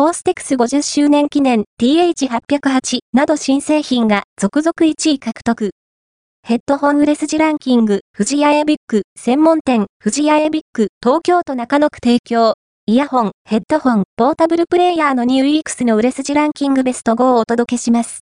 コーステックス50周年記念 TH808 など新製品が続々1位獲得。ヘッドホン売れ筋ランキング、富士屋エビック、専門店、富士屋エビック、東京都中野区提供。イヤホン、ヘッドホン、ポータブルプレイヤーのニューイークスの売れ筋ランキングベスト5をお届けします。